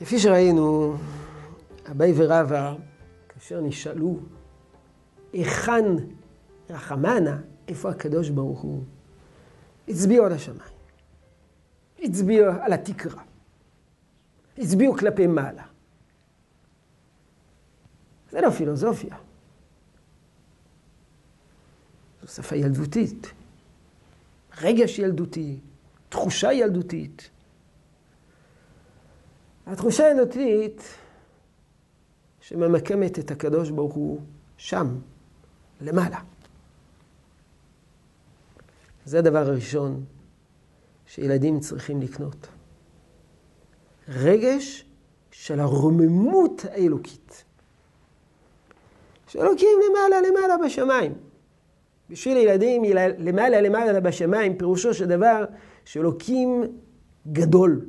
כפי שראינו, אביי ורבא, כאשר נשאלו היכן רחמנה, איפה הקדוש ברוך הוא, הצביעו על השמיים, הצביעו על התקרה, הצביעו כלפי מעלה. זה לא פילוסופיה. זו שפה ילדותית, רגש ילדותי, תחושה ילדותית. התחושה הילדותית שממקמת את הקדוש ברוך הוא שם, למעלה. זה הדבר הראשון שילדים צריכים לקנות. רגש של הרוממות האלוקית. שאלוקים למעלה למעלה בשמיים. בשביל ילדים למעלה למעלה בשמיים, פירושו של דבר שאלוקים גדול.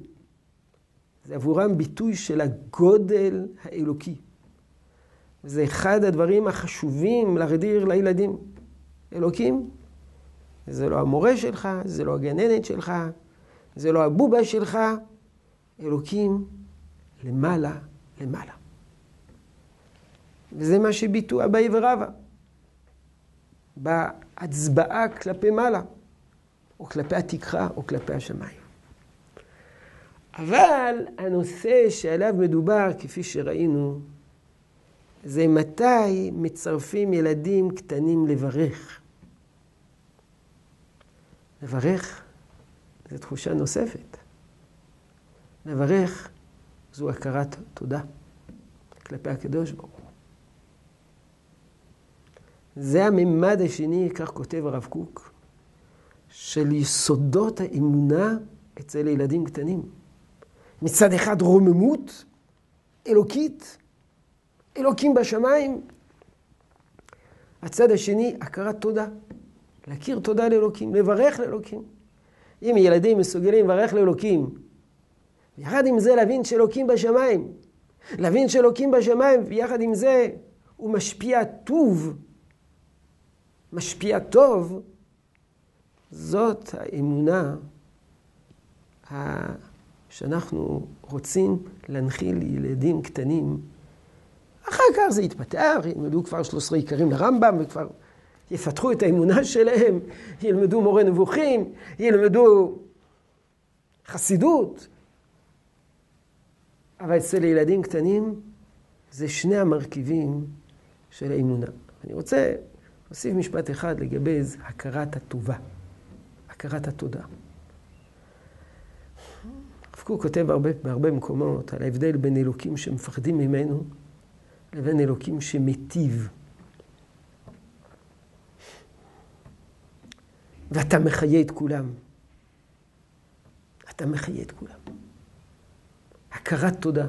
זה עבורם ביטוי של הגודל האלוקי. זה אחד הדברים החשובים להרדיר לילדים. אלוקים, זה לא המורה שלך, זה לא הגננת שלך, זה לא הבובה שלך, אלוקים למעלה למעלה. וזה מה שביטאו אביי ורבא. בהצבעה כלפי מעלה, או כלפי התקרה, או כלפי השמיים. אבל הנושא שעליו מדובר, כפי שראינו, זה מתי מצרפים ילדים קטנים לברך. לברך זו תחושה נוספת. לברך זו הכרת תודה כלפי הקדוש ברוך הוא. זה הממד השני, כך כותב הרב קוק, של יסודות האמונה אצל ילדים קטנים. מצד אחד רוממות אלוקית, אלוקים בשמיים. הצד השני, הכרת תודה. להכיר תודה לאלוקים, לברך לאלוקים. אם ילדים מסוגלים לברך לאלוקים, ויחד עם זה להבין שאלוקים בשמיים, להבין שאלוקים בשמיים, ויחד עם זה הוא משפיע טוב, משפיע טוב, זאת האמונה שאנחנו רוצים להנחיל לילדים קטנים. אחר כך זה יתפתח, ילמדו כבר 13 עיקרים לרמב"ם, וכבר יפתחו את האמונה שלהם, ילמדו מורה נבוכים, ילמדו חסידות. אבל אצל ילדים קטנים זה שני המרכיבים של האמונה. אני רוצה להוסיף משפט אחד לגבי הכרת הטובה, הכרת התודה. קוק כותב הרבה, בהרבה מקומות על ההבדל בין אלוקים שמפחדים ממנו לבין אלוקים שמיטיב. ואתה מחיה את כולם. אתה מחיה את כולם. הכרת תודה.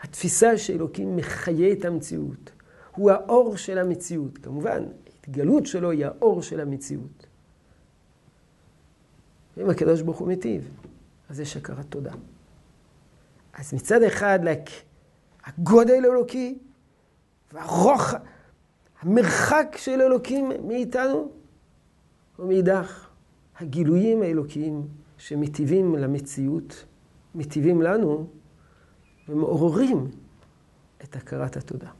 התפיסה שאלוקים מחיה את המציאות. הוא האור של המציאות. כמובן, ההתגלות שלו היא האור של המציאות. ואם הקדוש ברוך הוא מיטיב, אז יש הכרת תודה. אז מצד אחד, הגודל האלוקי והרוח, המרחק של אלוקים מאיתנו, ומאידך, הגילויים האלוקיים שמטיבים למציאות, מטיבים לנו ומעוררים את הכרת התודה.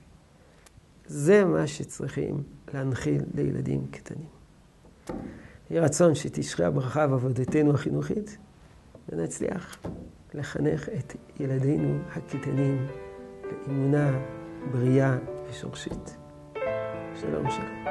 זה מה שצריכים להנחיל לילדים קטנים. יהי רצון שתשרה ברכה בעבודתנו החינוכית, ונצליח לחנך את ילדינו הקטנים לאמונה בריאה ושורשית. שלום שלום.